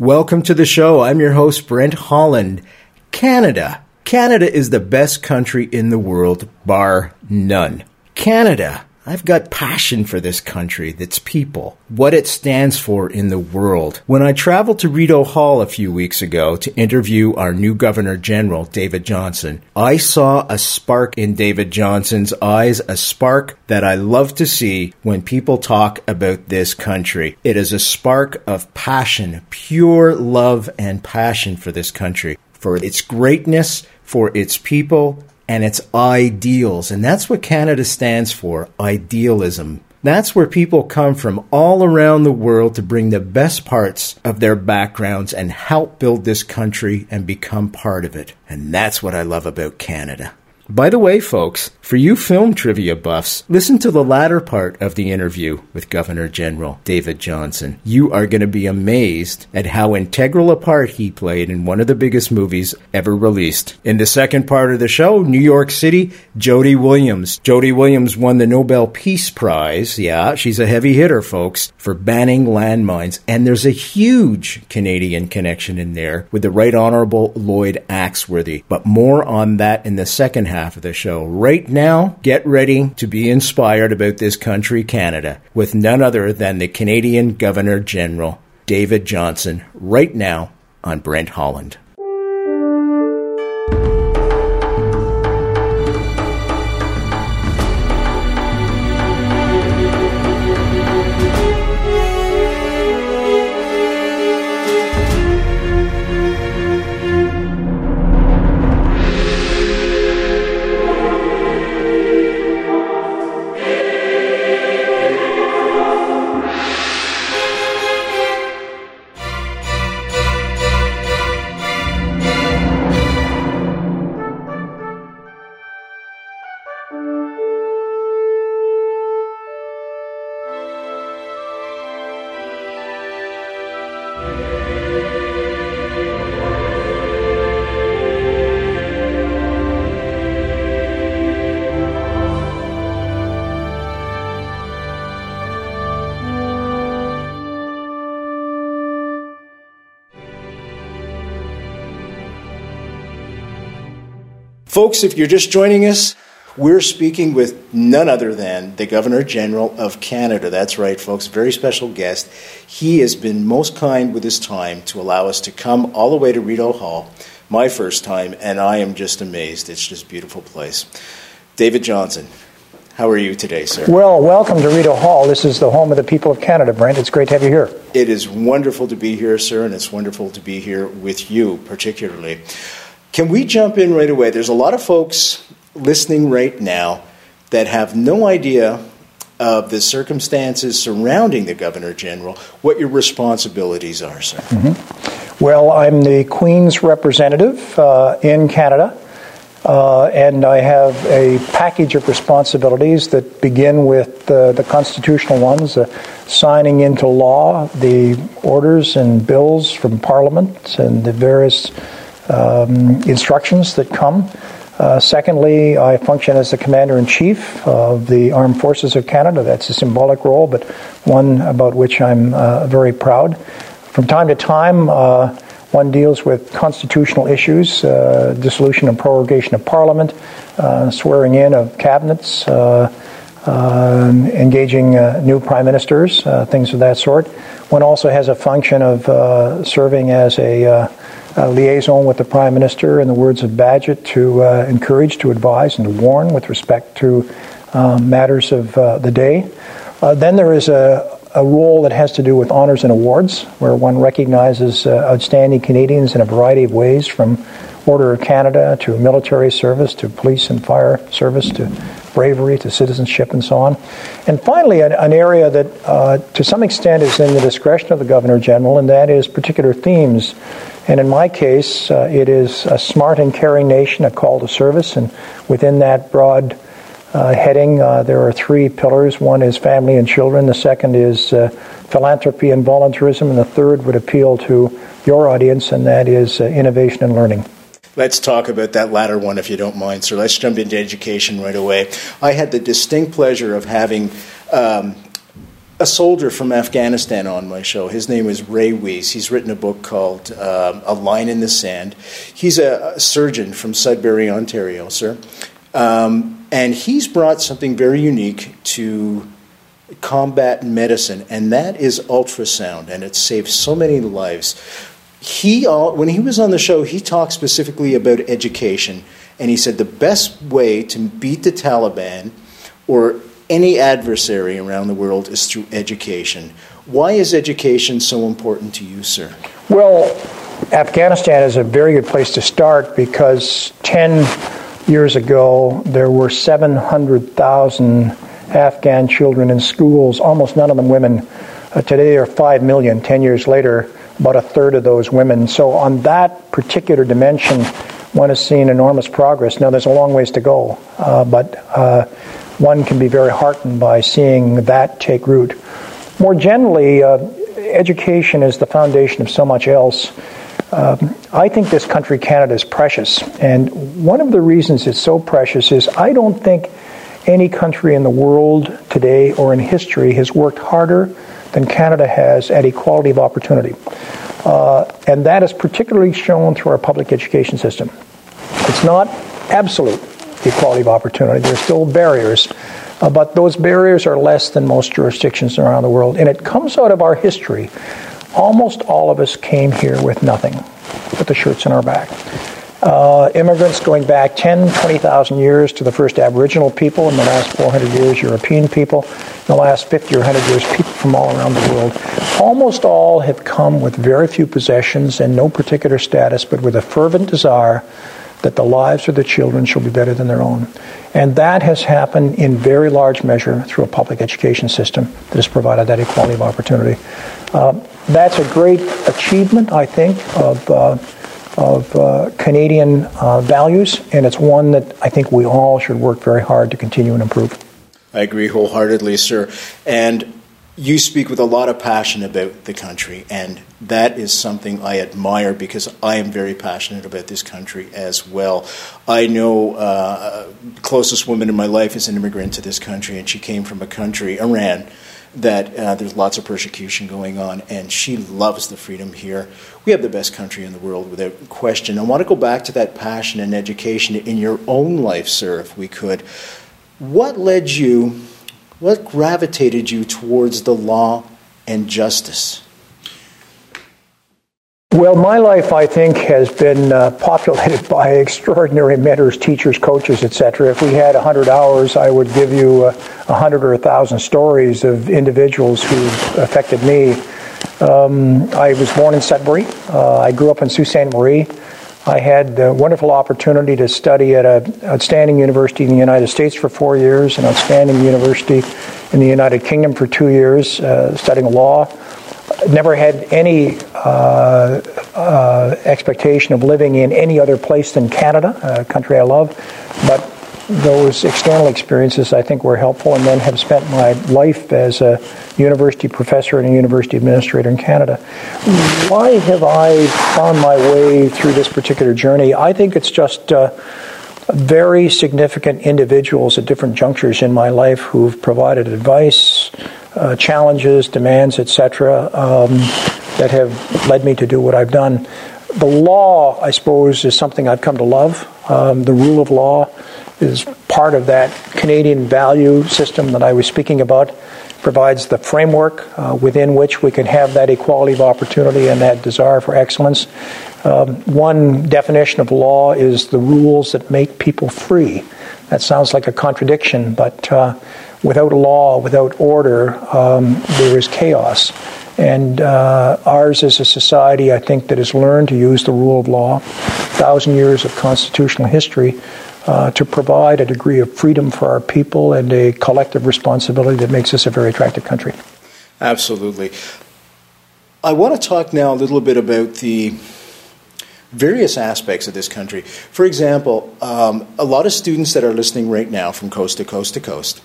Welcome to the show. I'm your host, Brent Holland. Canada. Canada is the best country in the world, bar none. Canada. I've got passion for this country, its people, what it stands for in the world. When I traveled to Rideau Hall a few weeks ago to interview our new Governor General, David Johnston, I saw a spark in David Johnston's eyes, a spark that I love to see when people talk about this country. It is a spark of passion, pure love and passion for this country, for its greatness, for its people, and its ideals. And that's what Canada stands for idealism. That's where people come from all around the world to bring the best parts of their backgrounds and help build this country and become part of it. And that's what I love about Canada. By the way, folks, for you film trivia buffs, listen to the latter part of the interview with Governor General David Johnston. You are going to be amazed at how integral a part he played in one of the biggest movies ever released. In the second part of the show, New York City, Jody Williams. Jody Williams won the Nobel Peace Prize. Yeah, she's a heavy hitter, folks, for banning landmines. And there's a huge Canadian connection in there with the Right Honorable Lloyd Axworthy. But more on that in the second half of the show. Right now, get ready to be inspired about this country, Canada, with none other than the Canadian Governor General, David Johnston, right now on Brent Holland. Folks, if you're just joining us, we're speaking with none other than the Governor General of Canada. That's right, folks, very special guest. He has been most kind with his time to allow us to come all the way to Rideau Hall, my first time, and I am just amazed. It's just a beautiful place. David Johnston, how are you today, sir? Well, welcome to Rideau Hall. This is the home of the people of Canada, Brent. It's great to have you here. It is wonderful to be here, sir, and it's wonderful to be here with you, particularly. Can we jump in right away? There's a lot of folks listening right now that have no idea of the circumstances surrounding the Governor General, what your responsibilities are, sir. Mm-hmm. Well, I'm the Queen's representative uh, in Canada, uh, and I have a package of responsibilities that begin with uh, the constitutional ones, uh, signing into law the orders and bills from Parliament and the various um, instructions that come. Uh, secondly, I function as the Commander in Chief of the Armed Forces of Canada. That's a symbolic role, but one about which I'm uh, very proud. From time to time, uh, one deals with constitutional issues, uh, dissolution and prorogation of Parliament, uh, swearing in of cabinets, uh, engaging new prime ministers, things of that sort. One also has a function of serving as a liaison with the Prime Minister, in the words of Bagehot, to uh, encourage, to advise, and to warn with respect to um, matters of uh, the day. Uh, then there is a, a, role that has to do with honors and awards, where one recognizes uh, outstanding Canadians in a variety of ways, from Order of Canada to military service to police and fire service to bravery to citizenship and so on. And finally, an, an area that uh, to some extent is in the discretion of the Governor General, and that is particular themes and in my case, uh, it is a smart and caring nation, a call to service. And within that broad uh, heading, uh, there are three pillars. One is family and children, the second is uh, philanthropy and volunteerism, and the third would appeal to your audience, and that is uh, innovation and learning. Let's talk about that latter one, if you don't mind, sir. Let's jump into education right away. I had the distinct pleasure of having um, a soldier from Afghanistan on my show. His name is Ray Wiss. He's written a book called um, A Line in the Sand. He's a, a surgeon from Sudbury, Ontario, sir. Um, and he's brought something very unique to combat medicine, and that is ultrasound, and it saves so many lives. He, when he was on the show, he talked specifically about education, and he said the best way to beat the Taliban or any adversary around the world is through education. Why is education so important to you, sir? Well, Afghanistan is a very good place to start because 10 years ago there were 700,000 Afghan children in schools, almost none of them women. Uh, today there are 5 million. 10 years later, about a third of those women. So, on that particular dimension, one has seen enormous progress. Now, there's a long ways to go, uh, but uh, one can be very heartened by seeing that take root. More generally, uh, education is the foundation of so much else. Um, I think this country, Canada, is precious. And one of the reasons it's so precious is I don't think any country in the world today or in history has worked harder than Canada has at equality of opportunity. Uh, and that is particularly shown through our public education system. It's not absolute equality of opportunity, there's still barriers. Uh, but those barriers are less than most jurisdictions around the world. And it comes out of our history. Almost all of us came here with nothing but the shirts on our back uh, immigrants going back 10, 20,000 years to the first Aboriginal people, in the last 400 years, European people, in the last 50 or 100 years, people from all around the world. Almost all have come with very few possessions and no particular status, but with a fervent desire that the lives of their children shall be better than their own. And that has happened in very large measure through a public education system that has provided that equality of opportunity. Uh, that's a great achievement, I think, of. Uh, of uh, Canadian uh, values, and it's one that I think we all should work very hard to continue and improve. I agree wholeheartedly, sir. And you speak with a lot of passion about the country, and that is something I admire because I am very passionate about this country as well. I know uh, closest woman in my life is an immigrant to this country, and she came from a country, Iran, that uh, there's lots of persecution going on, and she loves the freedom here. We have the best country in the world without question. I want to go back to that passion and education in your own life, sir, if we could. What led you, what gravitated you towards the law and justice? Well, my life, I think, has been uh, populated by extraordinary mentors, teachers, coaches, etc. If we had 100 hours, I would give you uh, 100 or 1,000 stories of individuals who affected me. Um, I was born in Sudbury. Uh, I grew up in Sault Ste. Marie. I had the wonderful opportunity to study at an outstanding university in the United States for four years, an outstanding university in the United Kingdom for two years, uh, studying law never had any uh, uh, expectation of living in any other place than Canada, a country I love, but those external experiences I think were helpful, and then have spent my life as a university professor and a university administrator in Canada. Why have I found my way through this particular journey? I think it's just. Uh, very significant individuals at different junctures in my life who've provided advice, uh, challenges, demands, etc., um, that have led me to do what I've done. The law, I suppose, is something I've come to love. Um, the rule of law is part of that Canadian value system that I was speaking about. Provides the framework uh, within which we can have that equality of opportunity and that desire for excellence. Um, one definition of law is the rules that make people free. That sounds like a contradiction, but uh, without law, without order, um, there is chaos. And uh, ours is a society, I think, that has learned to use the rule of law, thousand years of constitutional history, uh, to provide a degree of freedom for our people and a collective responsibility that makes us a very attractive country. Absolutely. I want to talk now a little bit about the various aspects of this country. For example, um, a lot of students that are listening right now from coast to coast to coast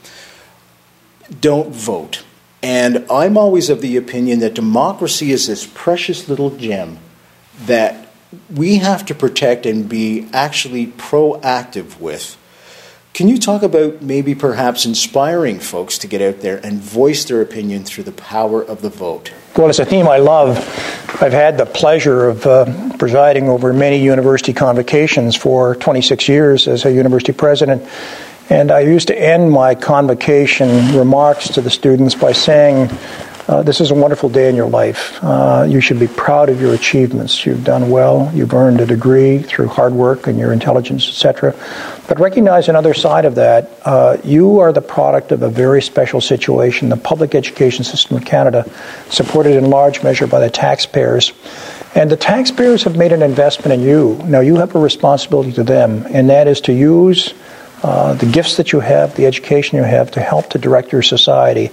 don't vote. And I'm always of the opinion that democracy is this precious little gem that we have to protect and be actually proactive with. Can you talk about maybe perhaps inspiring folks to get out there and voice their opinion through the power of the vote? Well, it's a theme I love. I've had the pleasure of uh, presiding over many university convocations for 26 years as a university president. And I used to end my convocation remarks to the students by saying, uh, this is a wonderful day in your life. Uh, you should be proud of your achievements. You've done well. You've earned a degree through hard work and your intelligence, etc. But recognize another side of that. Uh, you are the product of a very special situation. The public education system of Canada, supported in large measure by the taxpayers, and the taxpayers have made an investment in you. Now you have a responsibility to them, and that is to use uh, the gifts that you have, the education you have to help to direct your society.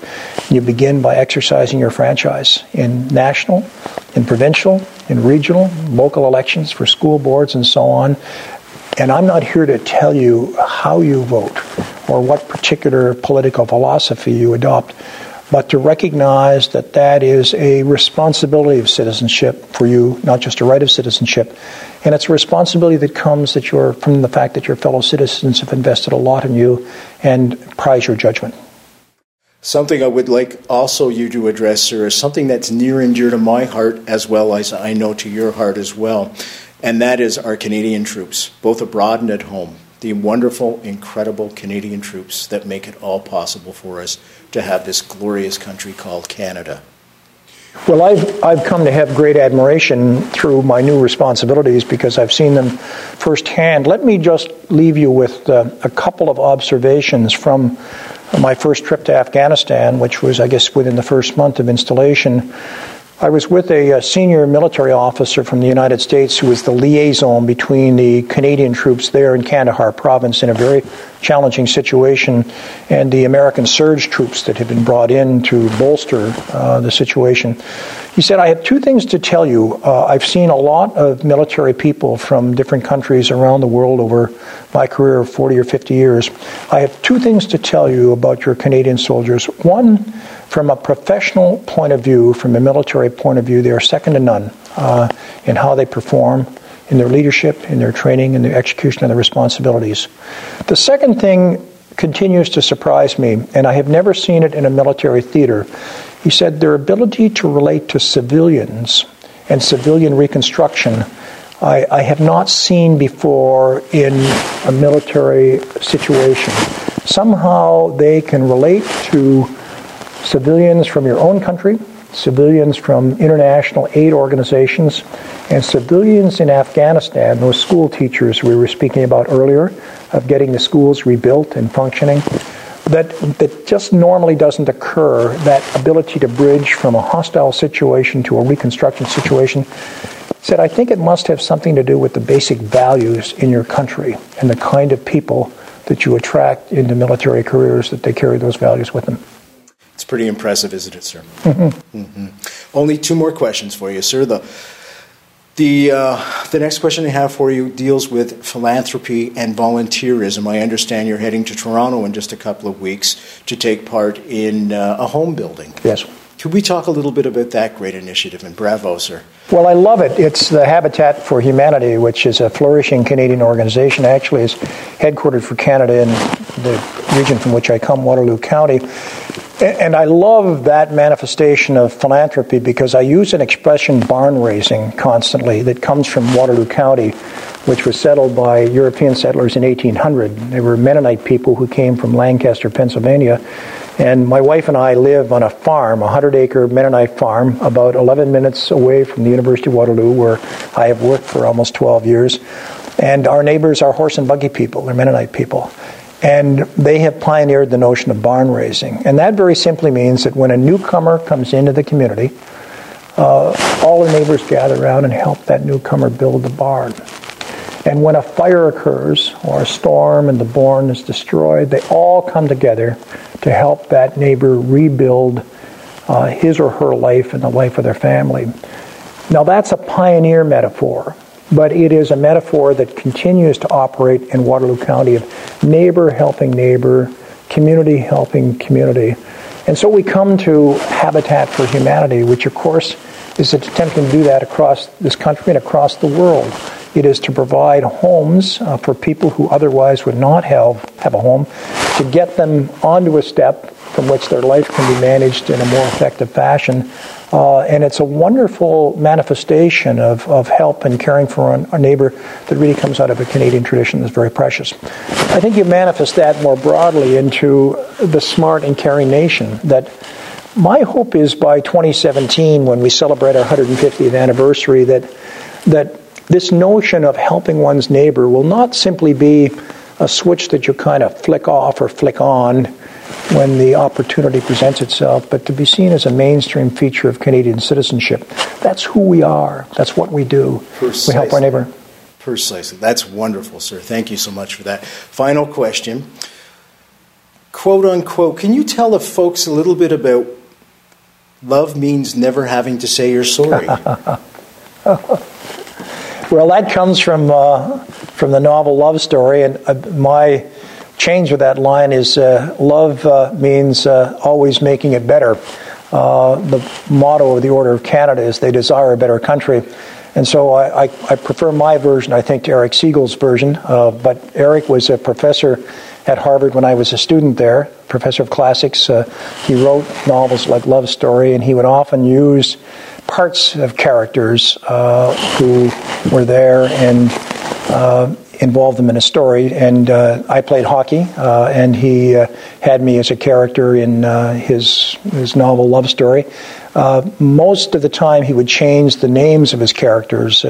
You begin by exercising your franchise in national, in provincial, in regional, local elections for school boards and so on. And I'm not here to tell you how you vote or what particular political philosophy you adopt but to recognize that that is a responsibility of citizenship for you, not just a right of citizenship. And it's a responsibility that comes that you're, from the fact that your fellow citizens have invested a lot in you and prize your judgment. Something I would like also you to address, sir, is something that's near and dear to my heart as well as I know to your heart as well, and that is our Canadian troops, both abroad and at home the wonderful, incredible Canadian troops that make it all possible for us to have this glorious country called Canada. Well, I've, I've come to have great admiration through my new responsibilities because I've seen them firsthand. Let me just leave you with uh, a couple of observations from my first trip to Afghanistan, which was, I guess, within the first month of installation. I was with a, a, senior military officer from the United States who was the liaison between the Canadian troops there in Kandahar province in a very challenging situation and the American surge troops that had been brought in to bolster uh, the situation. He said, I have two things to tell you. Uh, I've seen a lot of military people from different countries around the world over my career of 40 or 50 years. I have two things to tell you about your Canadian soldiers. One, from a professional point of view, from a military point of view, they are second to none uh, in how they perform, in their leadership, in their training, in their execution of their responsibilities. The second thing continues to surprise me, and I have never seen it in a military theater. He said their ability to relate to civilians and civilian reconstruction. I, I have not seen before in a military situation. Somehow they can relate to civilians from your own country, civilians from international aid organizations, and civilians in Afghanistan, those school teachers we were speaking about earlier, of getting the schools rebuilt and functioning. That, that just normally doesn't occur, that ability to bridge from a hostile situation to a reconstruction situation, said, I think it must have something to do with the basic values in your country and the kind of people that you attract into military careers that they carry those values with them. Pretty impressive, isn't it, sir? Mm-hmm. Mm-hmm. Only two more questions for you, sir. The the uh, the next question I have for you deals with philanthropy and volunteerism. I understand you're heading to Toronto in just a couple of weeks to take part in uh, a home building. Yes. Could we talk a little bit about that great initiative? And bravo, sir. Well, I love it. It's the Habitat for Humanity, which is a flourishing Canadian organization. Actually, is headquartered for Canada in the region from which I come, Waterloo County. And I love that manifestation of philanthropy because I use an expression barn raising constantly that comes from Waterloo County, which was settled by European settlers in 1800. They were Mennonite people who came from Lancaster, Pennsylvania. And my wife and I live on a farm, a 100 acre Mennonite farm, about 11 minutes away from the University of Waterloo, where I have worked for almost 12 years. And our neighbors are horse and buggy people, they're Mennonite people. And they have pioneered the notion of barn raising. And that very simply means that when a newcomer comes into the community, uh, all the neighbors gather around and help that newcomer build the barn. And when a fire occurs or a storm and the barn is destroyed, they all come together to help that neighbor rebuild uh, his or her life and the life of their family. Now, that's a pioneer metaphor but it is a metaphor that continues to operate in Waterloo County of neighbor helping neighbor, community helping community. And so we come to Habitat for Humanity, which of course is attempting to do that across this country and across the world. It is to provide homes uh, for people who otherwise would not have, have a home, to get them onto a step from which their life can be managed in a more effective fashion. Uh, and it's a wonderful manifestation of, of help and caring for our neighbor that really comes out of a Canadian tradition that's very precious. I think you manifest that more broadly into the smart and caring nation that my hope is by 2017, when we celebrate our 150th anniversary, that that this notion of helping one's neighbor will not simply be a switch that you kind of flick off or flick on when the opportunity presents itself, but to be seen as a mainstream feature of Canadian citizenship. That's who we are. That's what we do. Precisely. We help our neighbor. Precisely. That's wonderful, sir. Thank you so much for that. Final question. Quote unquote, can you tell the folks a little bit about love means never having to say you're sorry? well, that comes from, uh, from the novel Love Story, and uh, my change with that line is uh, love uh, means uh, always making it better. Uh, the motto of the Order of Canada is they desire a better country. And so I, I, I prefer my version, I think, to Erich Segal's version. Uh, but Erich was a professor at Harvard when I was a student there, professor of classics. Uh, he wrote novels like Love Story, and he would often use parts of characters who were there and involved them in a story. And uh, I played hockey, uh, and he uh, had me as a character in uh, his his novel Love Story. Uh, most of the time, he would change the names of his characters.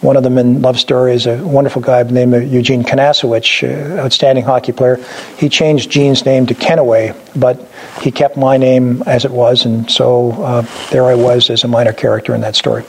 One of them in Love Story is a wonderful guy named Eugene Kinasewich, outstanding hockey player. He changed Gene's name to Kennaway, but he kept my name as it was, and so there I was as a minor character in that story.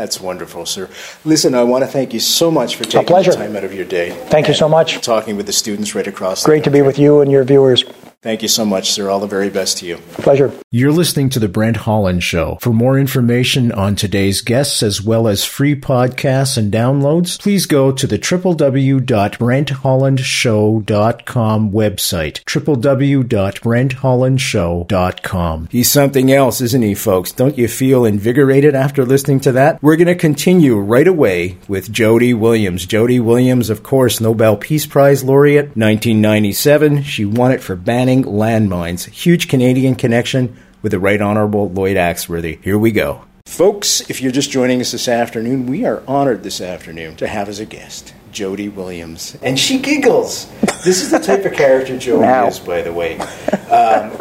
That's wonderful, sir. Listen, I want to thank you so much for taking the time out of your day. Thank you so much. Talking with the students right across. Great to be with you and your viewers. Thank you so much, sir. All the very best to you. Pleasure. You're listening to The Brent Holland Show. For more information on today's guests, as well as free podcasts and downloads, please go to the www.brenthollandshow.com website. www.brenthollandshow.com. He's something else, isn't he, folks? Don't you feel invigorated after listening to that? We're going to continue right away with Jody Williams. Jody Williams, of course, Nobel Peace Prize laureate, 1997. She won it for banning landmines. Huge Canadian connection with the Right Honorable Lloyd Axworthy. Here we go. Folks, if you're just joining us this afternoon, we are honored this afternoon to have as a guest Jody Williams. And she giggles. This is the type of character Jody now. is, by the way. Um,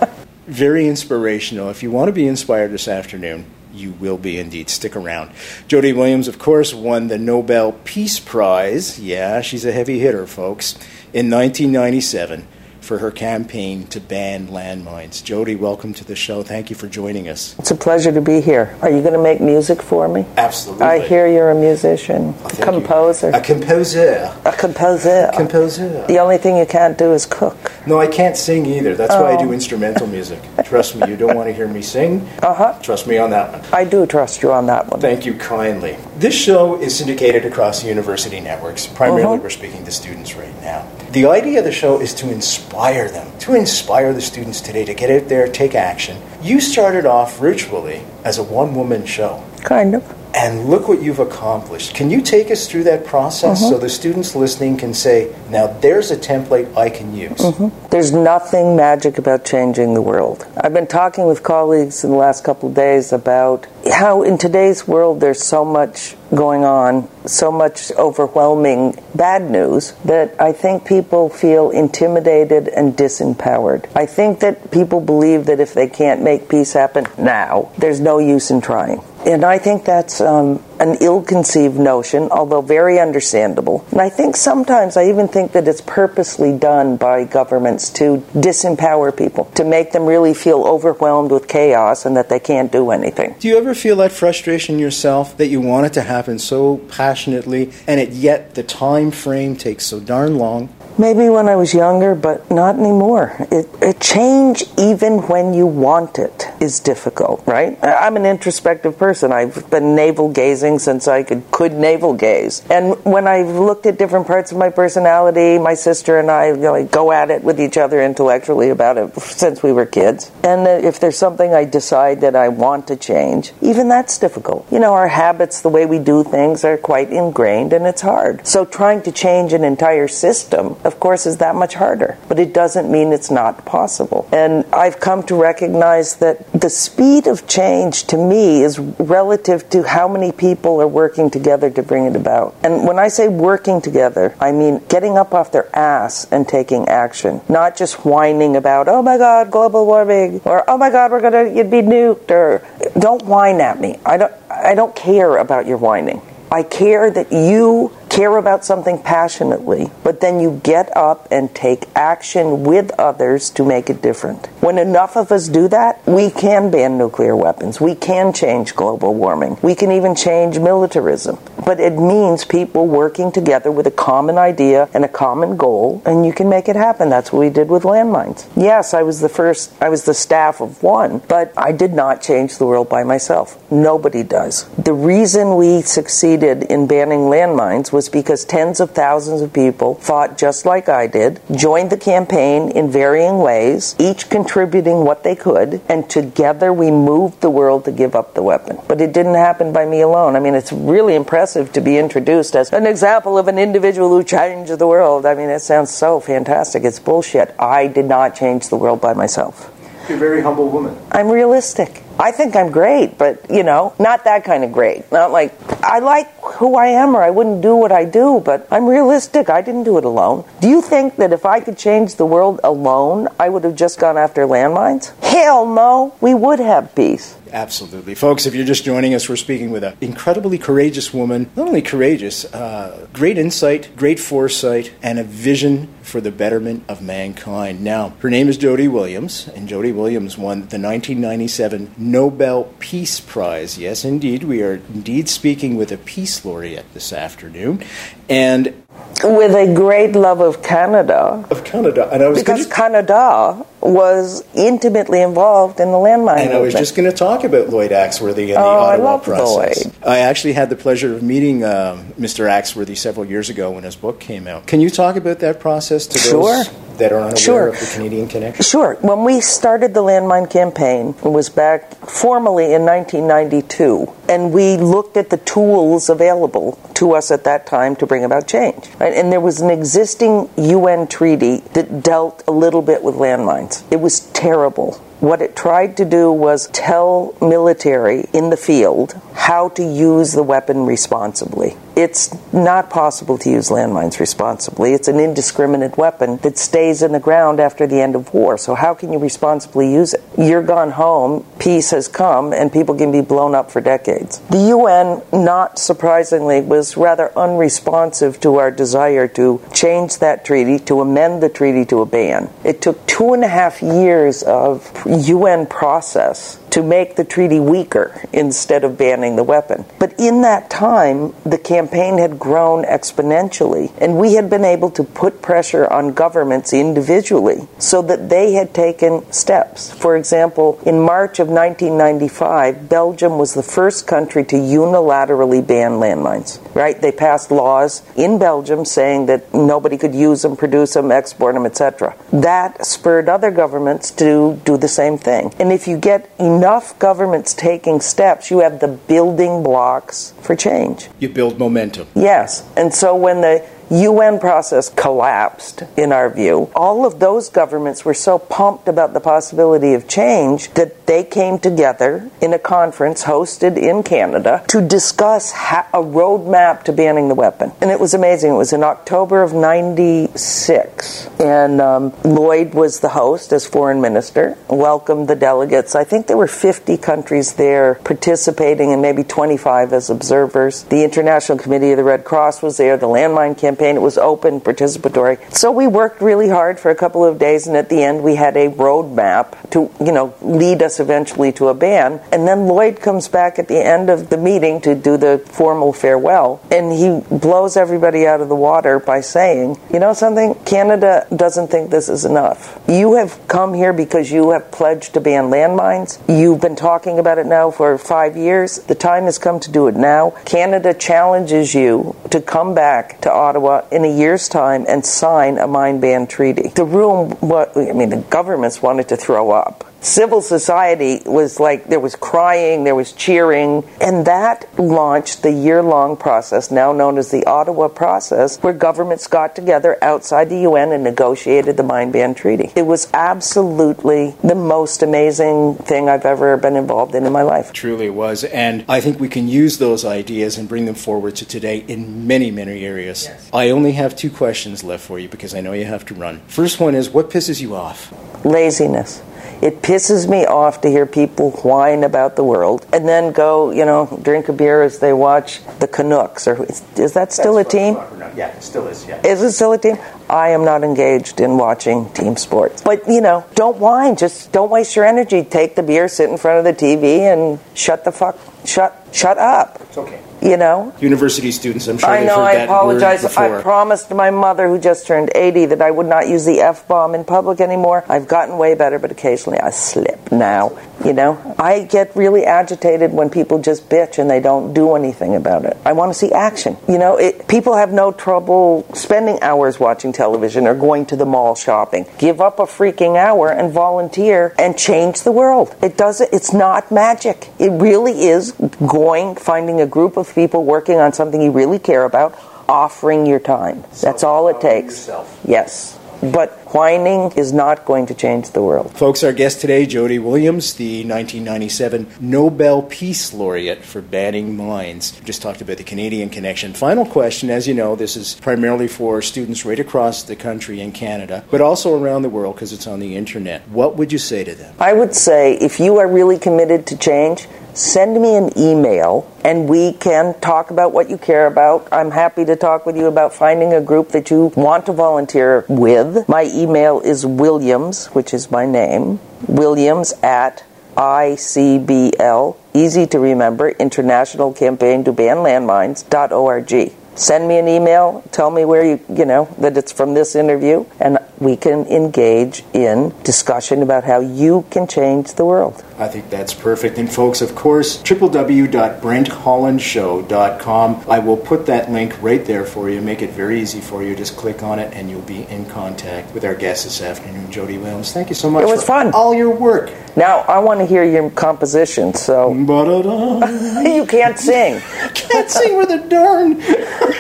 very inspirational. If you want to be inspired this afternoon, you will be indeed. Stick around. Jody Williams, of course, won the Nobel Peace Prize. Yeah, she's a heavy hitter, folks, in 1997 for her campaign to ban landmines. Jody, welcome to the show. Thank you for joining us. It's a pleasure to be here. Are you going to make music for me? Absolutely. I hear you're a musician, oh, a composer. You. A composer. A composer. Composer. The only thing you can't do is cook. No, I can't sing either. That's oh. why I do oh. instrumental music. Trust me, you don't want to hear me sing. Uh huh. Trust me on that one. I do trust you on that one. Thank you kindly. This show is syndicated across university networks. Primarily, uh-huh. we're speaking to students right now. The idea of the show is to inspire them, to inspire the students today to get out there, take action. You started off virtually as a one woman show. Kind of. And look what you've accomplished. Can you take us through that process mm-hmm. so the students listening can say, now there's a template I can use? Mm-hmm. There's nothing magic about changing the world. I've been talking with colleagues in the last couple of days about how in today's world there's so much going on, so much overwhelming bad news that I think people feel intimidated and disempowered. I think that people believe that if they can't make peace happen now, there's no use in trying. And I think that's um, an ill conceived notion, although very understandable. And I think sometimes, I even think that it's purposely done by governments to disempower people, to make them really feel overwhelmed with chaos and that they can't do anything. Do you ever feel that frustration yourself that you want it to happen so passionately and it, yet the time frame takes so darn long? Maybe when I was younger, but not anymore. It, change, even when you want it, is difficult, right? I'm an introspective person. I've been navel gazing since I could, could navel gaze. And when I've looked at different parts of my personality, my sister and I you know, go at it with each other intellectually about it since we were kids. And if there's something I decide that I want to change, even that's difficult. You know, our habits, the way we do things, are quite ingrained and it's hard. So trying to change an entire system, of course, is that much harder. But it doesn't mean it's not possible. And I've come to recognize that the speed of change to me is relative to how many people are working together to bring it about. And when I say working together, I mean getting up off their ass and taking action, not just whining about, oh my God, global warming, or oh my God, we're going to you'd be nuked, or don't whine at me. I don't, I don't care about your whining. I care that you care about something passionately, but then you get up and take action with others to make it different. When enough of us do that, we can ban nuclear weapons. We can change global warming. We can even change militarism. But it means people working together with a common idea and a common goal, and you can make it happen. That's what we did with landmines. Yes, I was the first, I was the staff of one, but I did not change the world by myself. Nobody does. The reason we succeeded in banning landmines was because tens of thousands of people fought just like I did, joined the campaign in varying ways, each contributing what they could, and together we moved the world to give up the weapon. But it didn't happen by me alone. I mean, it's really impressive to be introduced as an example of an individual who changed the world. I mean, it sounds so fantastic. It's bullshit. I did not change the world by myself. You're a very humble woman. I'm realistic. I think I'm great, but you know, not that kind of great. Not like I like who I am or I wouldn't do what I do, but I'm realistic. I didn't do it alone. Do you think that if I could change the world alone, I would have just gone after landmines? Hell no. We would have peace. Absolutely. Folks, if you're just joining us, we're speaking with an incredibly courageous woman. Not only courageous, uh, great insight, great foresight, and a vision for the betterment of mankind. Now, her name is Jody Williams, and Jody Williams won the 1997 Nobel Peace Prize. Yes, indeed, we are indeed speaking with a peace laureate this afternoon. And with a great love of Canada. Of Canada, and I was because Canada was intimately involved in the landmine. And I was just going to talk about Lloyd Axworthy and oh, the Ottawa I love process. Lloyd. I actually had the pleasure of meeting um, Mr. Axworthy several years ago when his book came out. Can you talk about that process to sure. those that are unaware sure. of the Canadian connection? Sure. When we started the landmine campaign, it was back formally in 1992, and we looked at the tools available to us at that time to bring about change. Right? And there was an existing UN treaty that dealt a little bit with landmines. It was terrible. What it tried to do was tell military in the field how to use the weapon responsibly. It's not possible to use landmines responsibly. It's an indiscriminate weapon that stays in the ground after the end of war. So, how can you responsibly use it? You're gone home, peace has come, and people can be blown up for decades. The UN, not surprisingly, was rather unresponsive to our desire to change that treaty, to amend the treaty to a ban. It took two and a half years of UN process to make the treaty weaker instead of banning the weapon. But in that time, the campaign had grown exponentially, and we had been able to put pressure on governments individually so that they had taken steps. For example, in March of 1995, Belgium was the first country to unilaterally ban landmines, right? They passed laws in Belgium saying that nobody could use them, produce them, export them, etc. That spurred other governments to do the same thing. And if you get enough governments taking steps, you have the building blocks for change. You build momentum. Yes. And so when the UN process collapsed, in our view. All of those governments were so pumped about the possibility of change that they came together in a conference hosted in Canada to discuss a roadmap to banning the weapon. And it was amazing. It was in October of 96. And um, Lloyd was the host as foreign minister, welcomed the delegates. I think there were 50 countries there participating and maybe 25 as observers. The International Committee of the Red Cross was there, the Landmine Campaign campaign. It was open, participatory. So we worked really hard for a couple of days, and at the end, we had a roadmap to, you know, lead us eventually to a ban. And then Lloyd comes back at the end of the meeting to do the formal farewell, and he blows everybody out of the water by saying, you know something? Canada doesn't think this is enough. You have come here because you have pledged to ban landmines. You've been talking about it now for five years. The time has come to do it now. Canada challenges you to come back to Ottawa in a year's time and sign a mine ban treaty. The room, I mean, the governments wanted to throw up civil society was like there was crying, there was cheering, and that launched the year long process, now known as the Ottawa process, where governments got together outside the UN and negotiated the mine ban treaty. It was absolutely the most amazing thing I've ever been involved in in my life. Truly was, and I think we can use those ideas and bring them forward to today in many, many areas. Yes. I only have two questions left for you because I know you have to run. First one is what pisses you off? Laziness. It pisses me off to hear people whine about the world and then go, you know, drink a beer as they watch the Canucks. Or is, is that still That's a team? Yeah, it still is. Yeah. Is it still a team? I am not engaged in watching team sports. But you know, don't whine. Just don't waste your energy. Take the beer, sit in front of the TV, and shut the fuck. Shut. Shut up. It's okay you know? University students i'm sure i know i apologize. I promised my mother who just turned 80 that i would not use the f-bomb in public anymore. I've gotten way better but occasionally i slip now you know? I get really agitated when people just bitch and they don't do anything about it. I want to see action you know? It, people have no trouble spending hours watching television or going to the mall shopping. Give up a freaking hour and volunteer and change the world. It doesn't it's not magic. It really is going finding a group of people working on something you really care about, offering your time. That's all it takes. Yes. But whining is not going to change the world. Folks, our guest today, Jody Williams, the 1997 Nobel Peace Laureate for banning mines. We just talked about the Canadian connection. Final question as you know, this is primarily for students right across the country in Canada, but also around the world because it's on the internet. What would you say to them? I would say if you are really committed to change, send me an email and we can talk about what you care about. I'm happy to talk with you about finding a group that you want to volunteer with. My email is Williams, which is my name, Williams at ICBL, easy to remember, International Campaign to Ban Landmines.org. Send me an email, tell me where you, you know, that it's from this interview, and we can engage in discussion about how you can change the world. I think that's perfect. And folks, of course, www.brenthollandshow.com. I will put that link right there for you, make it very easy for you. Just click on it and you'll be in contact with our guest this afternoon, Jody Williams. Thank you so much it was fun. all your work. Now, I want to hear your composition, so. you can't sing. can't sing with a darn.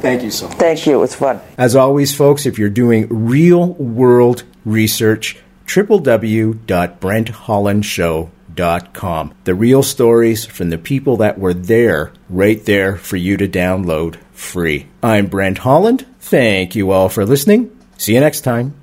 Thank you so much. Thank you. It was fun. As always, folks, if you're doing real world research, www.brenthollandshow.com. The real stories from the people that were there, right there for you to download free. I'm Brent Holland. Thank you all for listening. See you next time.